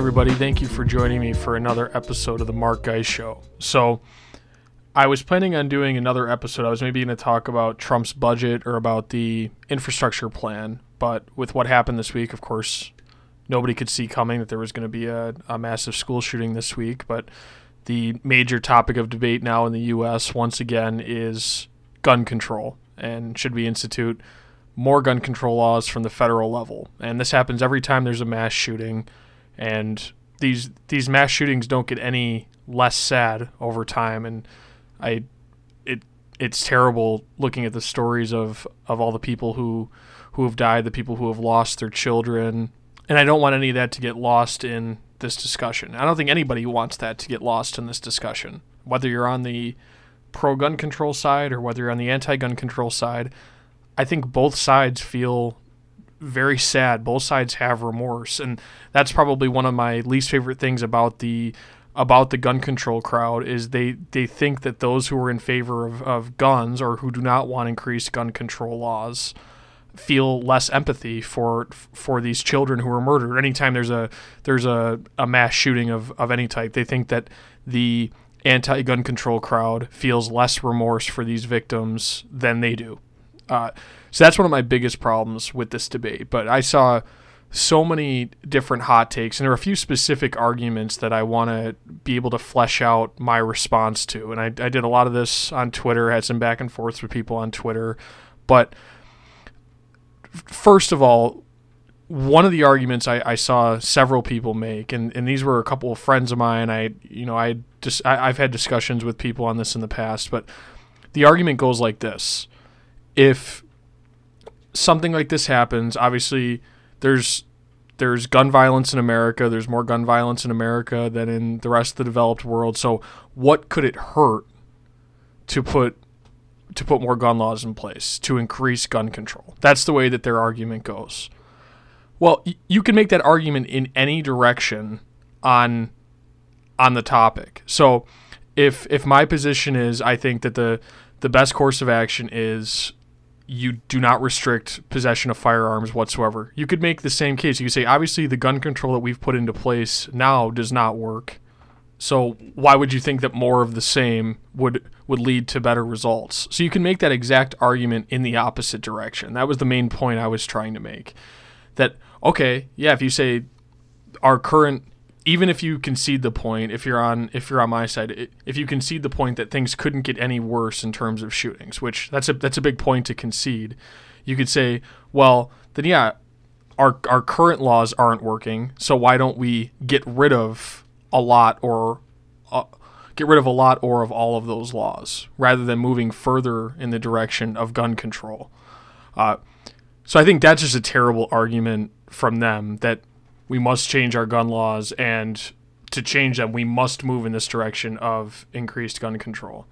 everybody. Thank you for joining me for another episode of the Mark Guy Show. So, I was planning on doing another episode. I was maybe going to talk about Trump's budget or about the infrastructure plan. But with what happened this week, of course, nobody could see coming that there was going to be a, a massive school shooting this week. But the major topic of debate now in the U.S., once again, is gun control. And should we institute more gun control laws from the federal level? And this happens every time there's a mass shooting. And these these mass shootings don't get any less sad over time. And I it it's terrible looking at the stories of of all the people who who have died, the people who have lost their children, and I don't want any of that to get lost in this discussion. I don't think anybody wants that to get lost in this discussion. Whether you're on the pro gun control side or whether you're on the anti gun control side, I think both sides feel very sad. Both sides have remorse, and that's probably one of my least favorite things about the about the gun control crowd is they they think that those who are in favor of, of guns or who do not want increased gun control laws feel less empathy for for these children who are murdered. Anytime there's a there's a, a mass shooting of, of any type, they think that the anti gun control crowd feels less remorse for these victims than they do. Uh, so that's one of my biggest problems with this debate. But I saw so many different hot takes, and there are a few specific arguments that I want to be able to flesh out my response to. And I, I did a lot of this on Twitter, had some back and forth with people on Twitter. But first of all, one of the arguments I, I, saw several people make, and, and these were a couple of friends of mine. I you know I just I, I've had discussions with people on this in the past, but the argument goes like this: if something like this happens, obviously there's there's gun violence in America. There's more gun violence in America than in the rest of the developed world. So what could it hurt to put to put more gun laws in place to increase gun control? That's the way that their argument goes. Well, y- you can make that argument in any direction on on the topic. So if if my position is I think that the the best course of action is you do not restrict possession of firearms whatsoever. You could make the same case. You could say, obviously, the gun control that we've put into place now does not work. So why would you think that more of the same would would lead to better results? So you can make that exact argument in the opposite direction. That was the main point I was trying to make. That okay, yeah, if you say our current even if you concede the point, if you're on if you're on my side, if you concede the point that things couldn't get any worse in terms of shootings, which that's a that's a big point to concede, you could say, well, then yeah, our our current laws aren't working, so why don't we get rid of a lot or uh, get rid of a lot or of all of those laws rather than moving further in the direction of gun control? Uh, so I think that's just a terrible argument from them that we must change our gun laws, and to change them, we must move in this direction of increased gun control.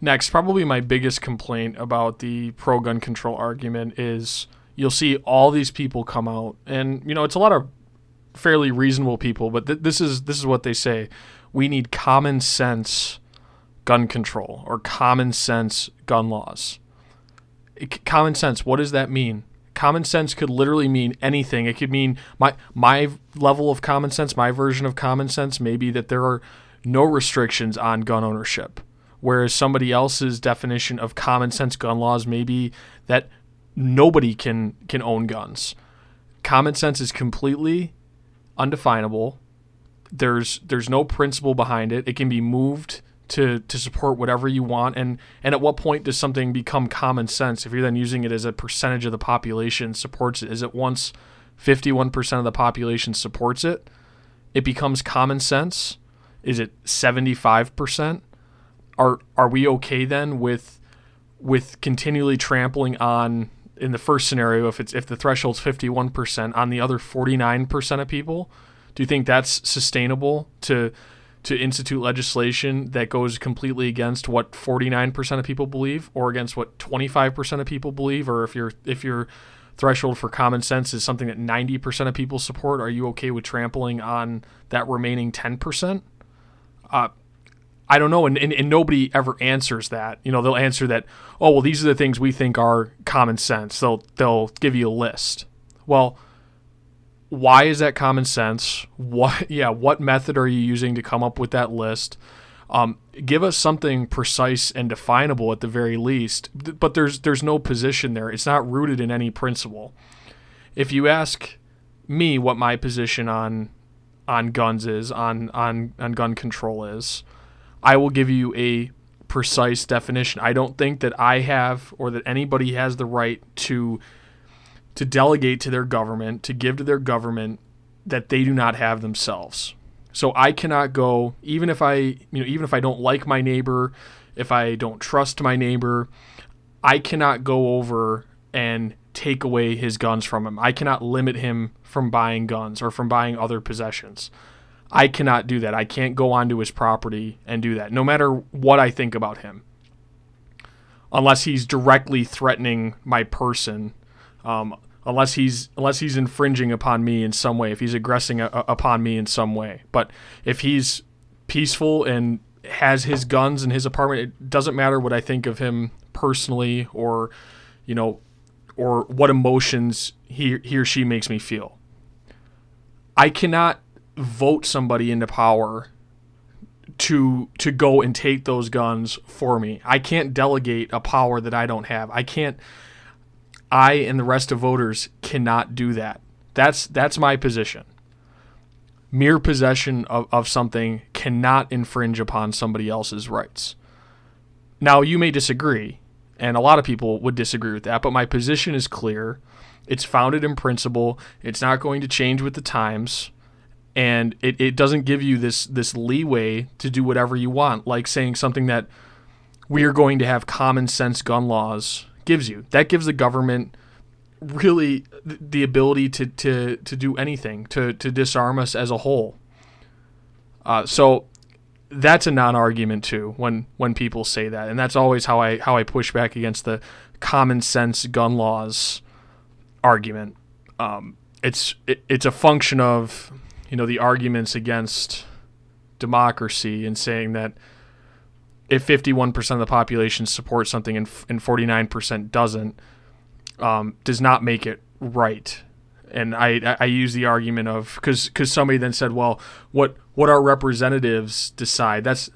Next, probably my biggest complaint about the pro gun control argument is you'll see all these people come out, and you know it's a lot of fairly reasonable people, but th- this is this is what they say: we need common sense gun control or common sense gun laws. It, common sense, what does that mean? Common sense could literally mean anything. It could mean my my level of common sense, my version of common sense maybe that there are no restrictions on gun ownership. Whereas somebody else's definition of common sense gun laws may be that nobody can can own guns. Common sense is completely undefinable. There's there's no principle behind it. It can be moved to to support whatever you want. And and at what point does something become common sense? If you're then using it as a percentage of the population supports it is it once 51% of the population supports it it becomes common sense? Is it 75% are are we okay then with with continually trampling on in the first scenario if it's if the threshold's 51% on the other 49% of people? Do you think that's sustainable to to institute legislation that goes completely against what 49% of people believe or against what 25% of people believe or if your if your threshold for common sense is something that 90% of people support are you okay with trampling on that remaining 10% uh, I don't know, and, and, and nobody ever answers that. You know, they'll answer that, oh well, these are the things we think are common sense. They'll they'll give you a list. Well, why is that common sense? What yeah, what method are you using to come up with that list? Um, give us something precise and definable at the very least. But there's there's no position there. It's not rooted in any principle. If you ask me what my position on on guns is, on on on gun control is, I will give you a precise definition. I don't think that I have or that anybody has the right to to delegate to their government, to give to their government that they do not have themselves. So I cannot go even if I, you know, even if I don't like my neighbor, if I don't trust my neighbor, I cannot go over and take away his guns from him. I cannot limit him from buying guns or from buying other possessions. I cannot do that. I can't go onto his property and do that, no matter what I think about him. Unless he's directly threatening my person, um, unless he's unless he's infringing upon me in some way, if he's aggressing a, a, upon me in some way. But if he's peaceful and has his guns in his apartment, it doesn't matter what I think of him personally or, you know, or what emotions he he or she makes me feel. I cannot vote somebody into power to to go and take those guns for me. I can't delegate a power that I don't have. I can't I and the rest of voters cannot do that. That's that's my position. Mere possession of, of something cannot infringe upon somebody else's rights. Now you may disagree, and a lot of people would disagree with that, but my position is clear. It's founded in principle. It's not going to change with the times and it, it doesn't give you this this leeway to do whatever you want like saying something that we are going to have common sense gun laws gives you. That gives the government really the ability to to, to do anything to to disarm us as a whole. Uh, so that's a non-argument too when when people say that. And that's always how I how I push back against the common sense gun laws argument. Um, it's it, it's a function of you know, the arguments against democracy and saying that if 51% of the population supports something and, and 49% doesn't, um, does not make it right. And I, I use the argument of because because somebody then said, well, what what our representatives decide. That's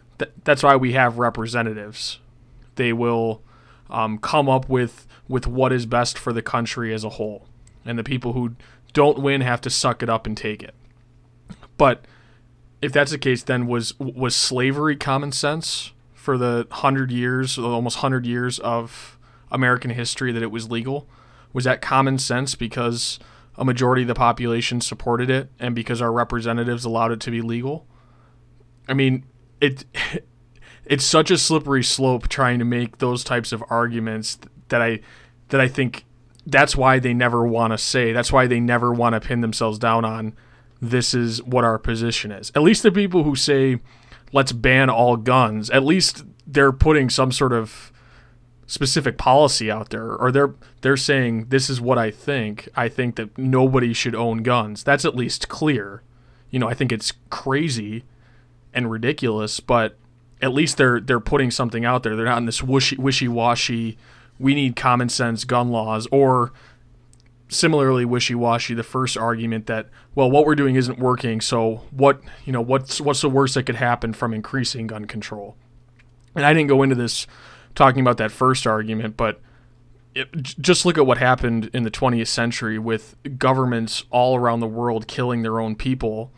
that's why we have representatives. They will um, come up with with what is best for the country as a whole, and the people who don't win have to suck it up and take it. But if that's the case, then was was slavery common sense for the hundred years, almost hundred years of American history that it was legal? Was that common sense because a majority of the population supported it and because our representatives allowed it to be legal? I mean, it it's such a slippery slope trying to make those types of arguments that I that I think that's why they never want to say. That's why they never want to pin themselves down on this is what our position is. At least the people who say, let's ban all guns, at least they're putting some sort of specific policy out there or they're they're saying this is what I think. I think that nobody should own guns. That's at least clear. You know, I think it's crazy and ridiculous, but at least they're they're putting something out there. They're not in this wishy wishy we need common sense gun laws or similarly wishy-washy the first argument that well what we're doing isn't working so what you know what's what's the worst that could happen from increasing gun control? And i didn't go into this talking about that first argument but it, just look at what happened in the 20th century with governments all around the world killing their own people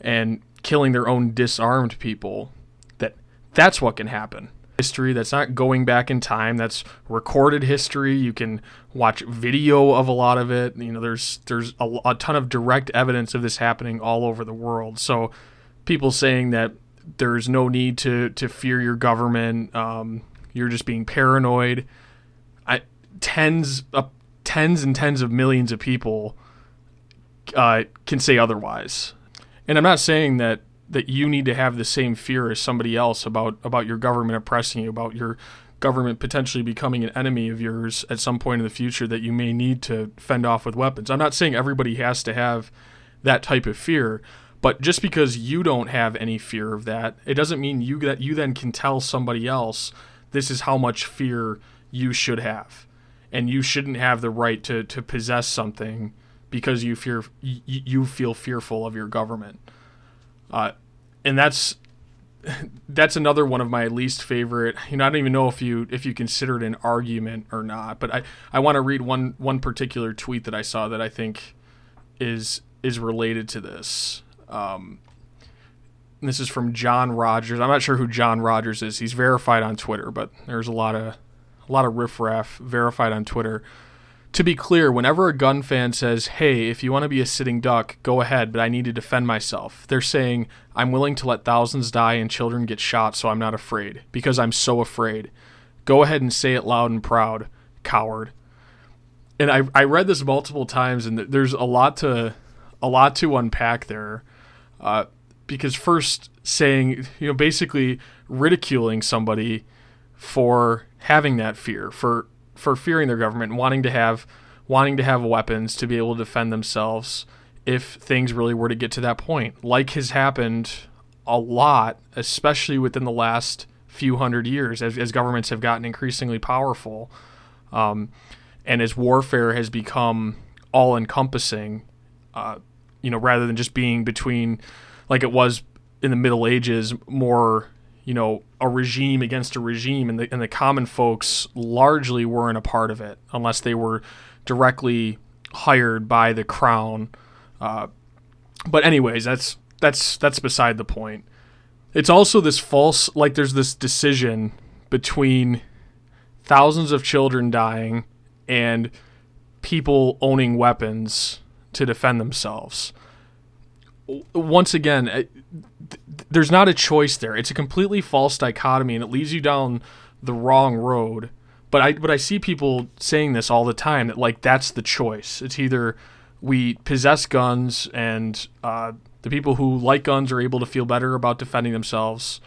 and killing their own disarmed people that that's what can happen history that's not going back in time that's recorded history. You can watch video of a lot of it. You know there's there's a, a, ton of direct evidence of this happening all over the world. So people saying that there's no need to to fear your government um, you're just being paranoid. I, tens uh, tens and tens of millions of people uh, can say otherwise. And i'm not saying that that you need to have the same fear as somebody else about about your government oppressing you, about your government potentially becoming an enemy of yours at some point in the future that you may need to fend off with weapons. I'm not saying everybody has to have that type of fear, but just because you don't have any fear of that, it doesn't mean you that you then can tell somebody else this is how much fear you should have. And you shouldn't have the right to to possess something because you fear you, you feel fearful of your government. Uh, and that's that's another one of my least favorite. You know, I don't even know if you if you consider it an argument or not, but I I want to read one one particular tweet that I saw that I think is is related to this. Um, this is from John Rogers. I'm not sure who John Rogers is. He's verified on Twitter, but there's a lot of a lot of riffraff verified on Twitter. To be clear, whenever a gun fan says, "Hey, if you want to be a sitting duck, go ahead, but I need to defend myself," they're saying, "I'm willing to let thousands die and children get shot, so I'm not afraid because I'm so afraid." Go ahead and say it loud and proud, coward. And I I read this multiple times, and there's a lot to a lot to unpack there. Uh, because first saying, you know, basically ridiculing somebody for having that fear, for for fearing their government, wanting to have wanting to have weapons to be able to defend themselves if things really were to get to that point, like has happened a lot, especially within the last few hundred years, as, as governments have gotten increasingly powerful, um, and as warfare has become all encompassing. Uh, you know, rather than just being between like it was in the Middle Ages, more you know a regime against a regime, and the and the common folks largely weren't a part of it unless they were directly hired by the crown. Uh, but anyways, that's that's that's beside the point. It's also this false like there's this decision between thousands of children dying and people owning weapons to defend themselves once again, there's not a choice there. It's a completely false dichotomy, and it leads you down the wrong road. But I but I see people saying this all the time that like that's the choice. It's either we possess guns and uh, the people who like guns are able to feel better about defending themselves,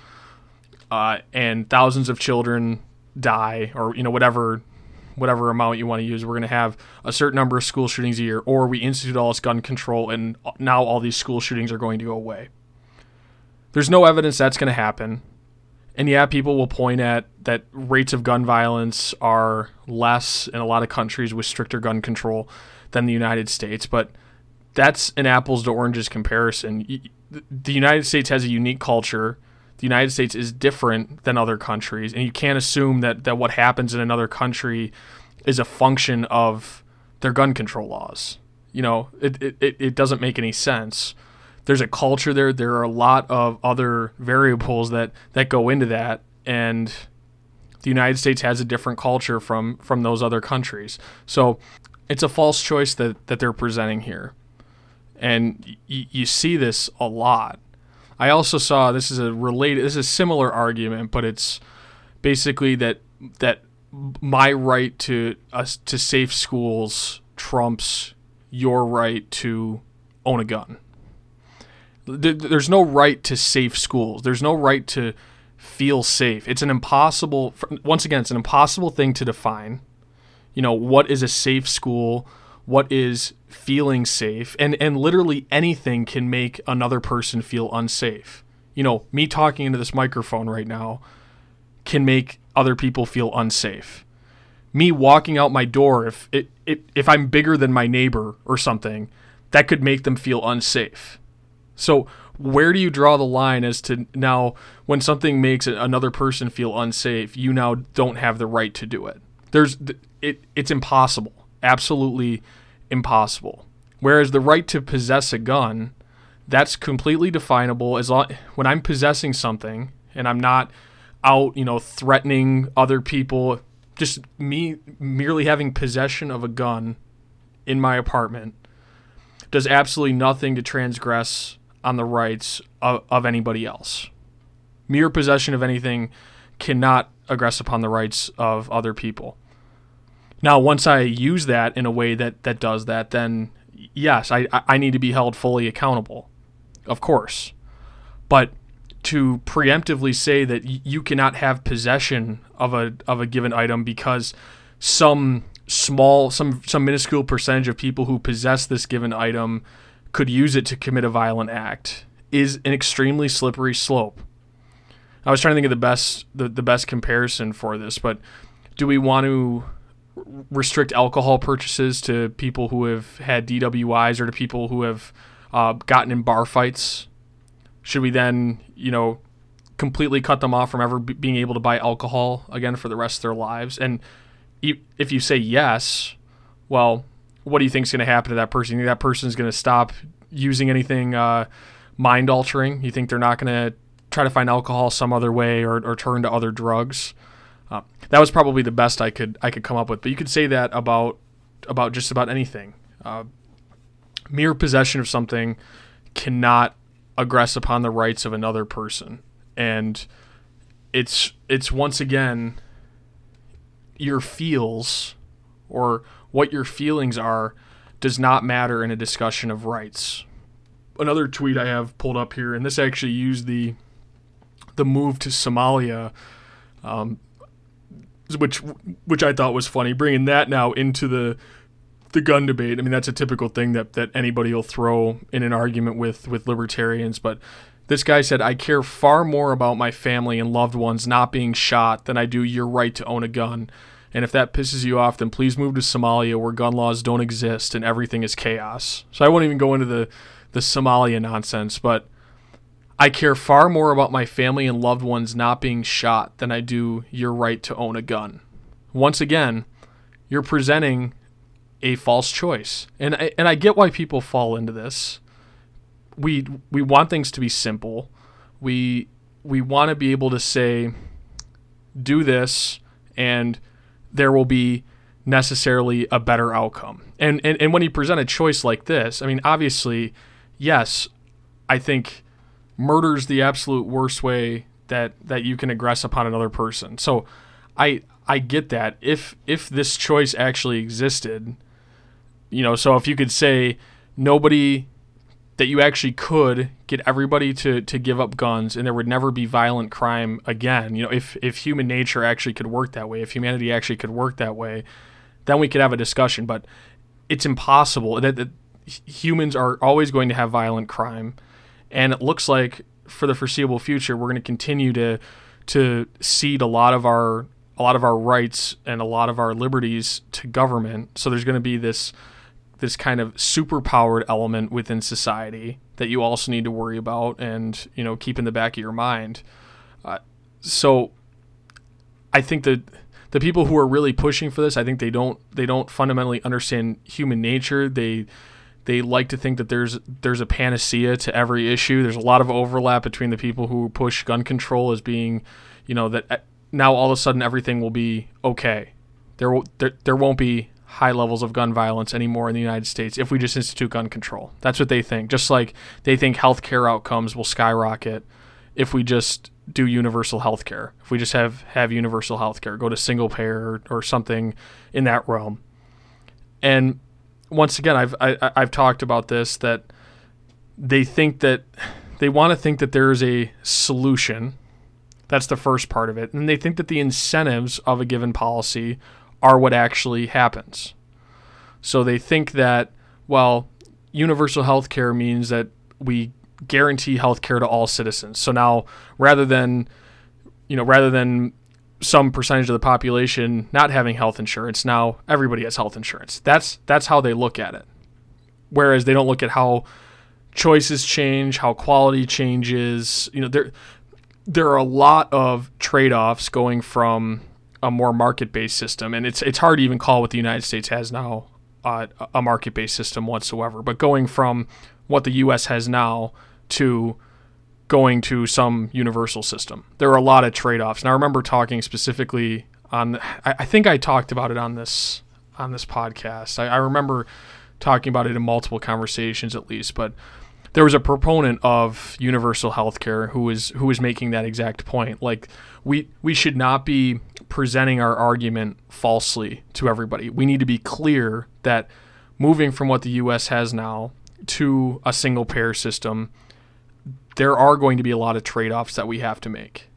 uh, and thousands of children die or you know whatever whatever amount you want to use. We're going to have a certain number of school shootings a year, or we institute all this gun control, and now all these school shootings are going to go away. There's no evidence that's going to happen. And yeah, people will point at that rates of gun violence are less in a lot of countries with stricter gun control than the United States, but that's an apples to oranges comparison. The United States has a unique culture the United States is different than other countries, and you can't assume that that what happens in another country is a function of their gun control laws. You know, it, it, it doesn't make any sense. There's a culture there. There are a lot of other variables that, that go into that, and the United States has a different culture from from those other countries. So it's a false choice that, that they're presenting here. And y- you see this a lot. I also saw this is a related this is a similar argument, but it's basically that that my right to us to safe schools trumps your right to own a gun. There's no right to safe schools. There's no right to feel safe. It's an impossible once again, it's an impossible thing to define. You know, what is a safe school? What is feeling safe and and literally anything can make another person feel unsafe you know me talking into this microphone right now can make other people feel unsafe me walking out my door if it, it if i'm bigger than my neighbor or something that could make them feel unsafe so where do you draw the line as to now when something makes another person feel unsafe you now don't have the right to do it there's it it's impossible absolutely impossible. Whereas the right to possess a gun, that's completely definable as long when I'm possessing something and I'm not out, you know, threatening other people, just me merely having possession of a gun in my apartment does absolutely nothing to transgress on the rights of, of anybody else. Mere possession of anything cannot aggress upon the rights of other people. Now, once I use that in a way that that does that, then yes, I I need to be held fully accountable, of course. But to preemptively say that you cannot have possession of a of a given item because some small some some minuscule percentage of people who possess this given item could use it to commit a violent act is an extremely slippery slope. I was trying to think of the best the, the best comparison for this, but do we want to restrict alcohol purchases to people who have had DWIs or to people who have uh, gotten in bar fights? Should we then, you know, completely cut them off from ever b- being able to buy alcohol again for the rest of their lives? And if you say yes, well, what do you think is going to happen to that person? You think that person is going to stop using anything uh, mind altering? You think they're not going to try to find alcohol some other way or, or turn to other drugs? Uh, that was probably the best I could I could come up with. But you could say that about about just about anything. Uh, mere possession of something cannot aggress upon the rights of another person, and it's it's once again your feels or what your feelings are does not matter in a discussion of rights. Another tweet I have pulled up here, and this actually used the the move to Somalia, um, which which I thought was funny, bringing that now into the the gun debate. I mean, that's a typical thing that that anybody will throw in an argument with with libertarians, but. This guy said, I care far more about my family and loved ones not being shot than I do your right to own a gun. And if that pisses you off, then please move to Somalia where gun laws don't exist and everything is chaos. So I won't even go into the, the Somalia nonsense, but I care far more about my family and loved ones not being shot than I do your right to own a gun. Once again, you're presenting a false choice. And I, and I get why people fall into this. We we want things to be simple. We we want to be able to say do this and there will be necessarily a better outcome. And, and and when you present a choice like this, I mean, obviously, yes, I think murder's the absolute worst way that that you can aggress upon another person. So I I get that. If if this choice actually existed, you know, so if you could say nobody that you actually could get everybody to, to give up guns and there would never be violent crime again. You know, if, if human nature actually could work that way, if humanity actually could work that way, then we could have a discussion. But it's impossible. That, that humans are always going to have violent crime, and it looks like for the foreseeable future we're going to continue to to cede a lot of our a lot of our rights and a lot of our liberties to government. So there's going to be this this kind of superpowered element within society that you also need to worry about and you know keep in the back of your mind. Uh, so I think that the people who are really pushing for this, I think they don't they don't fundamentally understand human nature. They they like to think that there's there's a panacea to every issue. There's a lot of overlap between the people who push gun control as being, you know, that uh, now all of a sudden everything will be okay. There there, there won't be high levels of gun violence anymore in the United States if we just institute gun control. That's what they think. Just like they think healthcare outcomes will skyrocket if we just do universal healthcare. If we just have have universal healthcare, go to single payer or, or something in that realm. And once again, I've I, have i have talked about this that they think that they want to think that there is a solution. That's the first part of it, and they think that the incentives of a given policy are what actually happens. So they think that, well, universal health care means that we guarantee health care to all citizens. So now rather than you know, rather than some percentage of the population not having health insurance, now everybody has health insurance. That's that's how they look at it. Whereas they don't look at how choices change, how quality changes. You know, there there are a lot of trade-offs going from a more market-based system, and it's it's hard to even call what the United States has now uh, a market-based system whatsoever. But going from what the U.S. has now to going to some universal system, there are a lot of trade-offs. And I remember talking specifically on. I, I think I talked about it on this on this podcast. I, I remember talking about it in multiple conversations at least, but there was a proponent of universal health care who was who was making that exact point. Like we we should not be presenting our argument falsely to everybody. We need to be clear that moving from what the US has now to a single payer system, there are going to be a lot of trade-offs that we have to make.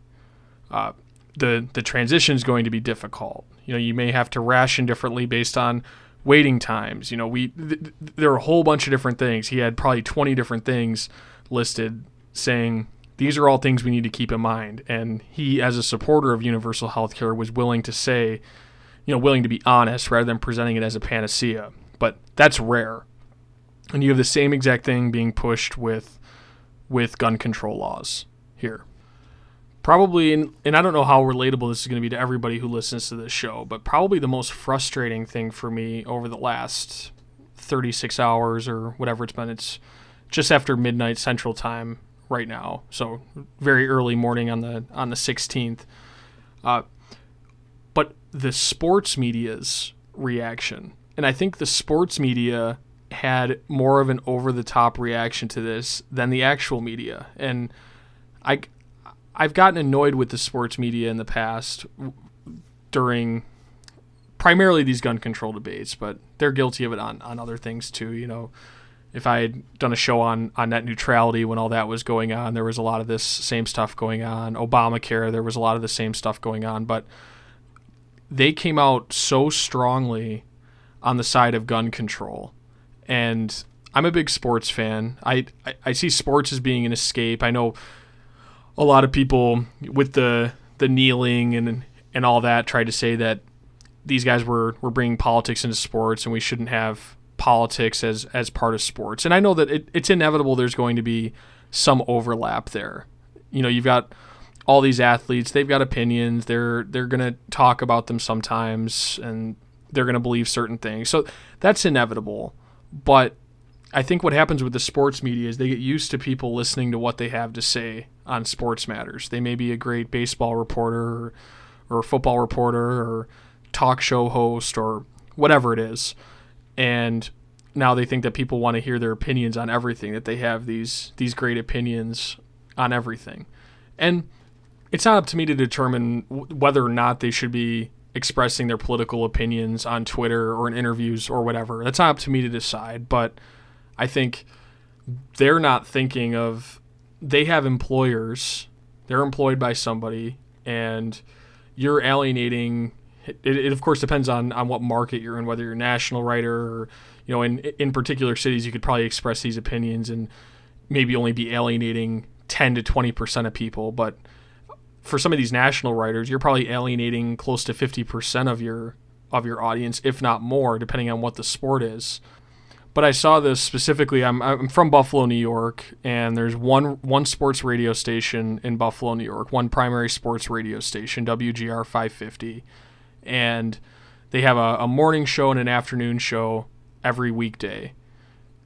Uh, the the transition is going to be difficult. You know, you may have to ration differently based on waiting times. You know, we th- there are a whole bunch of different things. He had probably 20 different things listed saying these are all things we need to keep in mind. And he, as a supporter of universal health care, was willing to say, you know, willing to be honest rather than presenting it as a panacea. But that's rare. And you have the same exact thing being pushed with with gun control laws here. Probably, and, and I don't know how relatable this is going to be to everybody who listens to this show, but probably the most frustrating thing for me over the last 36 hours or whatever it's been, it's just after midnight Central Time right now, so very early morning on the on the 16th. Uh, but the sports media's reaction, and I think the sports media had more of an over the top reaction to this than the actual media. And I I've gotten annoyed with the sports media in the past during primarily these gun control debates, but they're guilty of it on, on other things too. You know, if I had done a show on, on net neutrality when all that was going on, there was a lot of this same stuff going on. Obamacare, there was a lot of the same stuff going on, but they came out so strongly on the side of gun control and I'm a big sports fan. I, I, I see sports as being an escape. I know a lot of people with the the kneeling and and all that tried to say that these guys were were bringing politics into sports and we shouldn't have politics as as part of sports. And I know that it, it's inevitable. There's going to be some overlap there. You know, you've got all these athletes. They've got opinions. They're they're gonna talk about them sometimes, and they're gonna believe certain things. So that's inevitable. But I think what happens with the sports media is they get used to people listening to what they have to say on sports matters. They may be a great baseball reporter or, or football reporter or talk show host or whatever it is. And now they think that people want to hear their opinions on everything, that they have these these great opinions on everything. And it's not up to me to determine whether or not they should be expressing their political opinions on Twitter or in interviews or whatever. That's not up to me to decide, but I think they're not thinking of they have employers, they're employed by somebody, and you're alienating. It, it of course depends on, on what market you're in, whether you're a national writer or you know in in particular cities you could probably express these opinions and maybe only be alienating 10 to 20 percent of people, but for some of these national writers, you're probably alienating close to 50% of your of your audience, if not more, depending on what the sport is. But I saw this specifically. I'm, I'm from Buffalo, New York, and there's one one sports radio station in Buffalo, New York, one primary sports radio station, WGR 550, and they have a, a morning show and an afternoon show every weekday.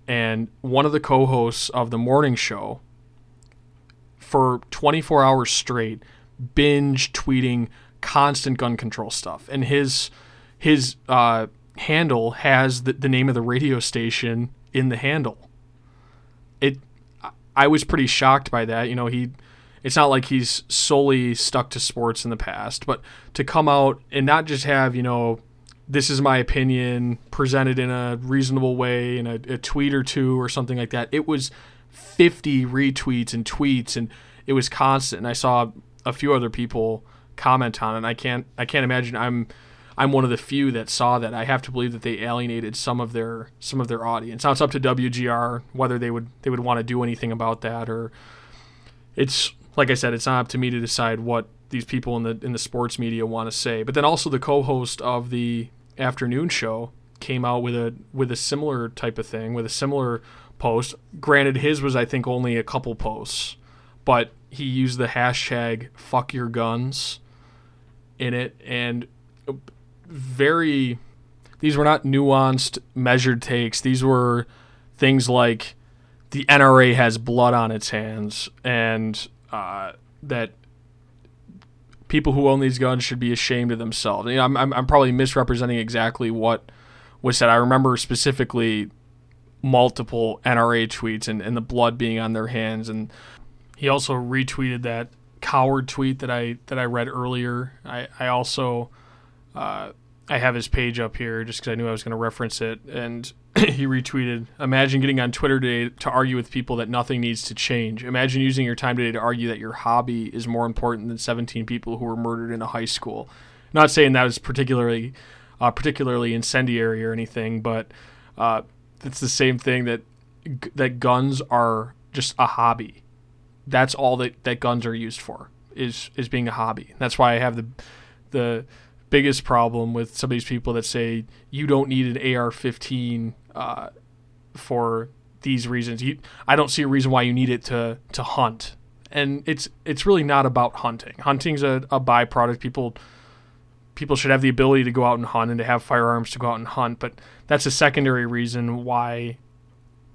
And one of the co-hosts of the morning show, for 24 hours straight, binge tweeting constant gun control stuff, and his his uh, handle has the, the name of the radio station in the handle. It, I was pretty shocked by that. You know, he, it's not like he's solely stuck to sports in the past, but to come out and not just have you know, this is my opinion presented in a reasonable way in a, a tweet or two or something like that. It was 50 retweets and tweets and it was constant. And I saw a few other people comment on it. And I can't I can't imagine I'm I'm one of the few that saw that. I have to believe that they alienated some of their some of their audience. Now it's up to WGR whether they would they would want to do anything about that or it's like I said, it's not up to me to decide what these people in the in the sports media want to say. But then also the co-host of the afternoon show came out with a with a similar type of thing, with a similar post. Granted, his was I think only a couple posts, but he used the hashtag fuck your guns in it and very these were not nuanced measured takes these were things like the NRA has blood on its hands and uh, that people who own these guns should be ashamed of themselves. You know, I'm, I'm, I'm probably misrepresenting exactly what was said. I remember specifically multiple NRA tweets and, and the blood being on their hands and he also retweeted that coward tweet that I that I read earlier. I I also uh, I have his page up here just because I knew I was going to reference it, and he retweeted. Imagine getting on Twitter today to argue with people that nothing needs to change. Imagine using your time today to argue that your hobby is more important than 17 people who were murdered in a high school. Not saying that was particularly uh, particularly incendiary or anything, but uh, it's the same thing that that guns are just a hobby that's all that, that guns are used for is is being a hobby. That's why I have the the biggest problem with some of these people that say you don't need an AR-15 uh, for these reasons. You, I don't see a reason why you need it to to hunt. And it's it's really not about hunting. Hunting's a, a byproduct. People people should have the ability to go out and hunt and to have firearms to go out and hunt, but that's a secondary reason why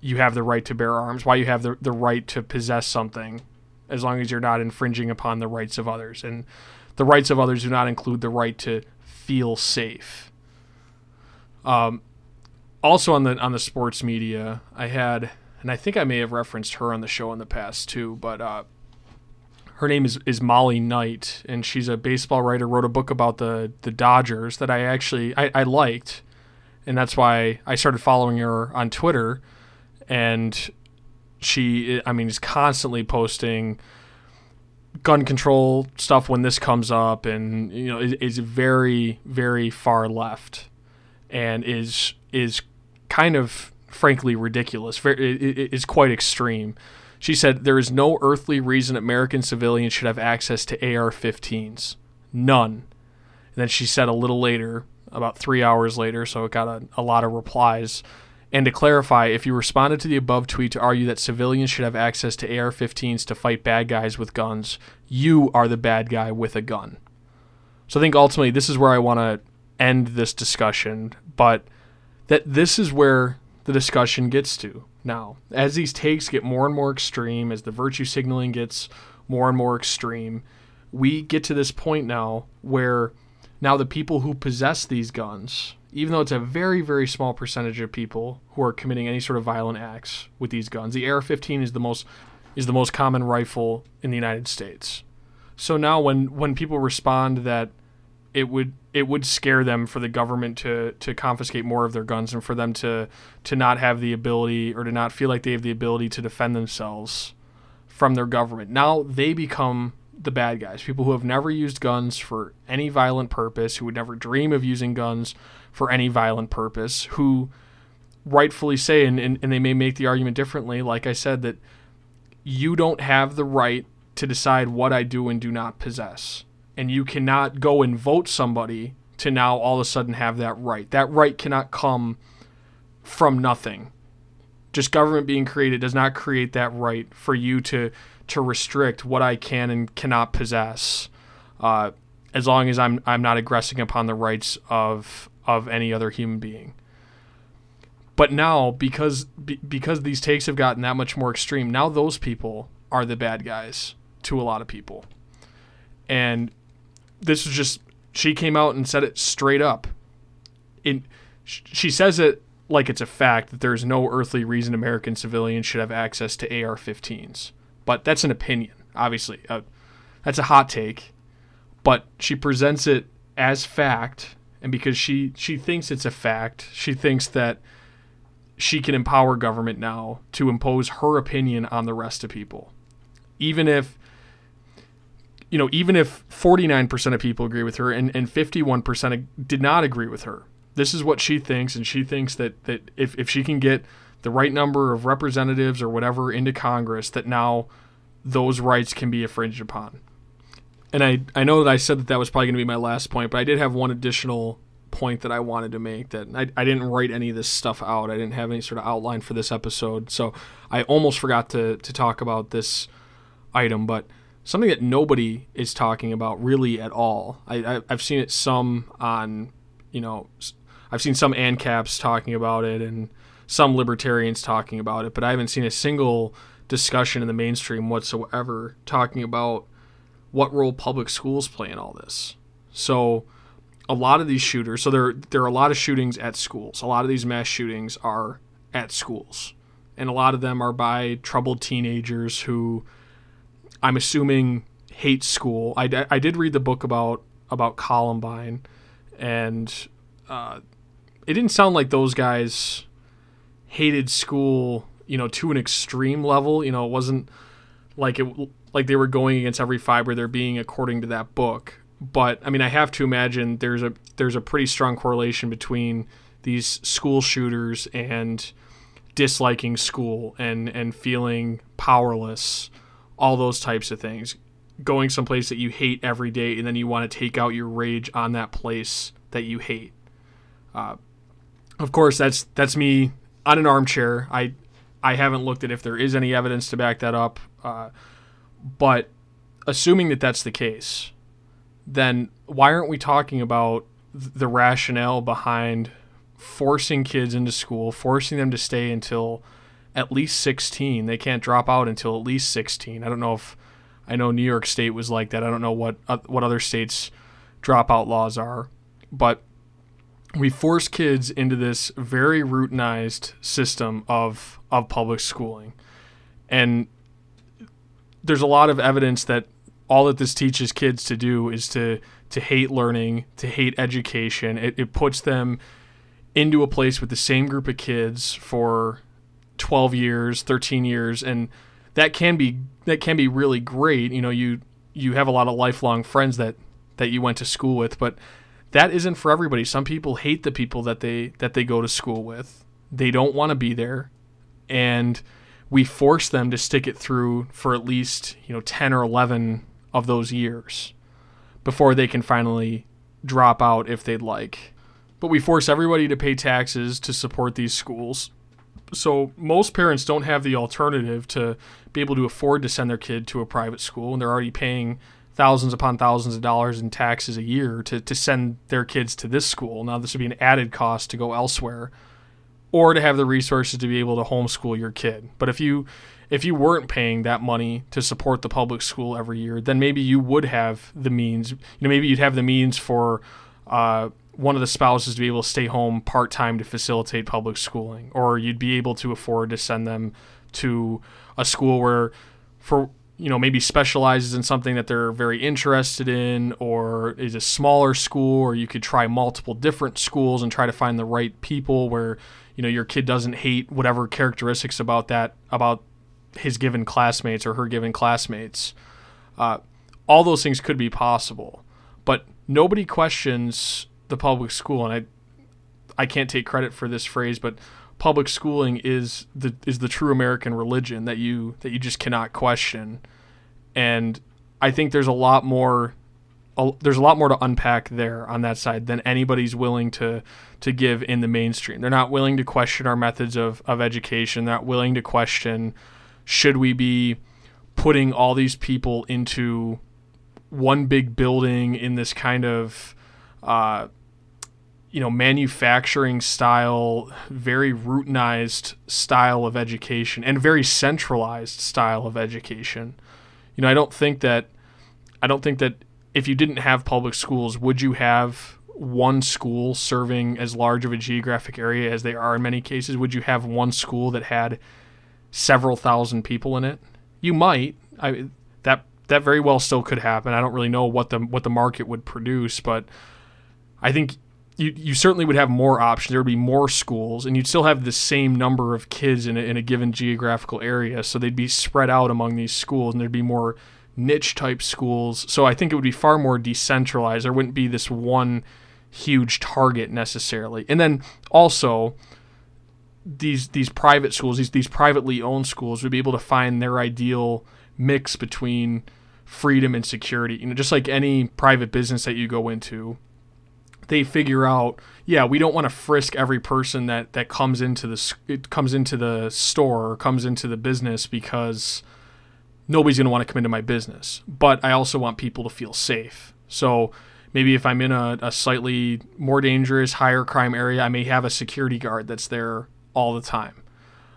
you have the right to bear arms, why you have the, the right to possess something, as long as you're not infringing upon the rights of others. And the rights of others do not include the right to feel safe. Um, also on the on the sports media, I had, and I think I may have referenced her on the show in the past too, but uh, her name is, is Molly Knight, and she's a baseball writer. Wrote a book about the the Dodgers that I actually I, I liked, and that's why I started following her on Twitter. And she, I mean, is constantly posting gun control stuff when this comes up, and you know, is, very very far left, and is is kind of frankly ridiculous. Is quite extreme. She said, There is no earthly reason American civilians should have access to AR 15s. None. And then she said a little later, about three hours later, so it got a, a lot of replies. And to clarify, if you responded to the above tweet to argue that civilians should have access to AR 15s to fight bad guys with guns, you are the bad guy with a gun. So I think ultimately this is where I want to end this discussion, but that this is where the discussion gets to now. As these takes get more and more extreme, as the virtue signaling gets more and more extreme, we get to this point now where now the people who possess these guns, even though it's a very, very small percentage of people who are committing any sort of violent acts with these guns, the AR-15 is the most is the most common rifle in the United States. So now when when people respond that it would it would scare them for the government to to confiscate more of their guns and for them to to not have the ability or to not feel like they have the ability to defend themselves from their government. Now they become the bad guys, people who have never used guns for any violent purpose, who would never dream of using guns for any violent purpose, who rightfully say, and, and, and they may make the argument differently, like I said, that you don't have the right to decide what I do and do not possess and you cannot go and vote somebody to now all of a sudden have that right. That right cannot come from nothing. Just government being created does not create that right for you to to restrict what I can and cannot possess, uh, as long as I'm I'm not aggressing upon the rights of of any other human being. But now, because be, because these takes have gotten that much more extreme, now those people are the bad guys to a lot of people, and this was just she came out and said it straight up. In she says it like it's a fact that there's no earthly reason American civilians should have access to AR-15s, but that's an opinion, obviously. Uh, that's a hot take, but she presents it as fact, and because she she thinks it's a fact, she thinks that she can empower government now to impose her opinion on the rest of people, even if you know, even if 49% of people agree with her and, and 51% did not agree with her, this is what she thinks. And she thinks that, that if, if she can get the right number of representatives or whatever into Congress, that now those rights can be infringed upon. And I, I know that I said that that was probably going to be my last point, but I did have one additional point that I wanted to make that I, I didn't write any of this stuff out. I didn't have any sort of outline for this episode. So I almost forgot to, to talk about this item, but something that nobody is talking about really at all. I, I have seen it some on, you know, I've seen some ANCAPs talking about it and some libertarians talking about it, but I haven't seen a single discussion in the mainstream whatsoever talking about what role public schools play in all this. So a lot of these shooters, so there there are a lot of shootings at schools. A lot of these mass shootings are at schools. And a lot of them are by troubled teenagers who I'm assuming hate school. I, I did read the book about about Columbine, and uh, it didn't sound like those guys hated school, you know, to an extreme level. You know, it wasn't like it like they were going against every fiber they're being according to that book. But I mean, I have to imagine there's a there's a pretty strong correlation between these school shooters and disliking school and and feeling powerless all those types of things. going someplace that you hate every day and then you want to take out your rage on that place that you hate. Uh, of course, that's that's me on an armchair. I I haven't looked at if there is any evidence to back that up, uh, but assuming that that's the case, then why aren't we talking about the rationale behind forcing kids into school, forcing them to stay until at least 16? They can't drop out until at least 16. I don't know if I know New York State was like that. I don't know what uh, what other states dropout laws are, but we force kids into this very routinized system of of public schooling, and there's a lot of evidence that all that this teaches kids to do is to to hate learning, to hate education. It, it puts them into a place with the same group of kids for 12 years, 13 years, and that can be that can be really great. You know, you you have a lot of lifelong friends that that you went to school with, but that isn't for everybody. Some people hate the people that they that they go to school with. They don't want to be there, and we force them to stick it through for at least you know 10 or 11 of those years before they can finally drop out if they'd like. But we force everybody to pay taxes to support these schools. So most parents don't have the alternative to be able to afford to send their kid to a private school, and they're already paying thousands upon thousands of dollars in taxes a year to, to send their kids to this school. Now, this would be an added cost to go elsewhere or to have the resources to be able to homeschool your kid. But if you if you weren't paying that money to support the public school every year, then maybe you would have the means. You know, maybe you'd have the means for uh, one of the spouses to be able to stay home part time to facilitate public schooling, or you'd be able to afford to send them to a school where, for you know, maybe specializes in something that they're very interested in, or is a smaller school, or you could try multiple different schools and try to find the right people where you know your kid doesn't hate whatever characteristics about that about his given classmates or her given classmates. Uh, all those things could be possible, but nobody questions the public school, and I I can't take credit for this phrase, but public schooling is the is the true American religion that you that you just cannot question, and I think there's a lot more a, there's a lot more to unpack there on that side than anybody's willing to to give in the mainstream. They're not willing to question our methods of of education. They're not willing to question should we be putting all these people into one big building in this kind of uh, you know manufacturing style very routinized style of education and very centralized style of education you know i don't think that i don't think that if you didn't have public schools would you have one school serving as large of a geographic area as they are in many cases would you have one school that had several thousand people in it. You might. I that that very well still could happen. I don't really know what the what the market would produce, but I think you, you certainly would have more options. There would be more schools, and you'd still have the same number of kids in a, in a given geographical area. So they'd be spread out among these schools, and there'd be more niche type schools. So I think it would be far more decentralized. There wouldn't be this one huge target necessarily. And then also, these these private schools, these these privately owned schools, would be able to find their ideal mix between freedom and security. You know, just like any private business that you go into, they figure out, yeah, we don't want to frisk every person that that comes into the it comes into the store or comes into the business because nobody's going to want to come into my business. But I also want people to feel safe. So maybe if I'm in a, a slightly more dangerous, higher crime area, I may have a security guard that's there all the time.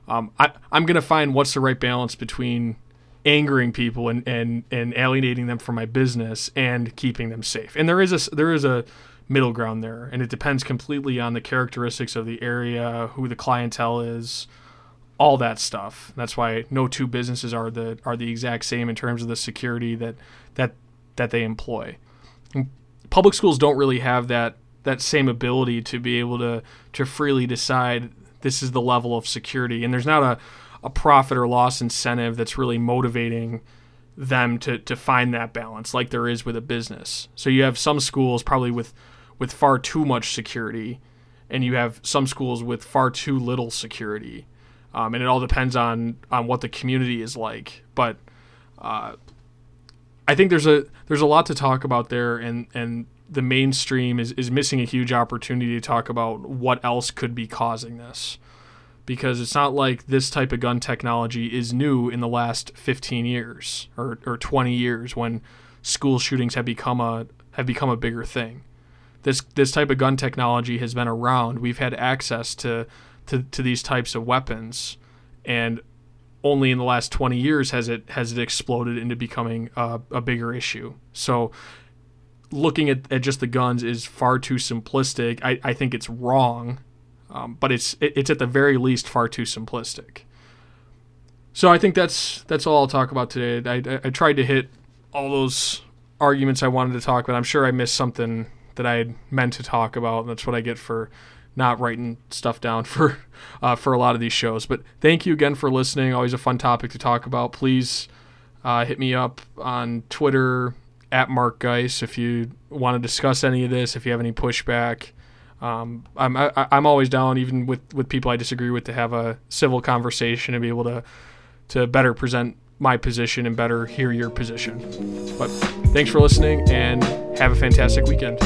Um, I, I'm going to find what's the right balance between angering people and, and, and alienating them from my business and keeping them safe. And there is a, there is a middle ground there, and it depends completely on the characteristics of the area, who the clientele is, all that stuff. That's why no two businesses are the are the exact same in terms of the security that that that they employ. Public schools don't really have that that same ability to be able to to freely decide this is the level of security. And there's not a, a profit or loss incentive that's really motivating them to, to find that balance like there is with a business. So you have some schools probably with with far too much security, and you have some schools with far too little security. Um, and it all depends on on what the community is like. But uh, I think there's a there's a lot to talk about there, and and the mainstream is is missing a huge opportunity to talk about what else could be causing this, because it's not like this type of gun technology is new in the last 15 years or or 20 years when school shootings have become a have become a bigger thing. This this type of gun technology has been around. We've had access to to, to these types of weapons, and only in the last 20 years has it has it exploded into becoming a, a bigger issue. So looking at, at just the guns is far too simplistic. I, I think it's wrong, um, but it's it, it's at the very least far too simplistic. So I think that's that's all I'll talk about today. I, I, I tried to hit all those arguments I wanted to talk but I'm sure I missed something that I had meant to talk about. And that's what I get for not writing stuff down for uh, for a lot of these shows. But thank you again for listening. Always a fun topic to talk about. Please uh, hit me up on Twitter at Mark Geis if you want to discuss any of this. If you have any pushback, um, I'm I, am i am always down, even with with people I disagree with, to have a civil conversation and be able to to better present my position and better hear your position. But thanks for listening and have a fantastic weekend.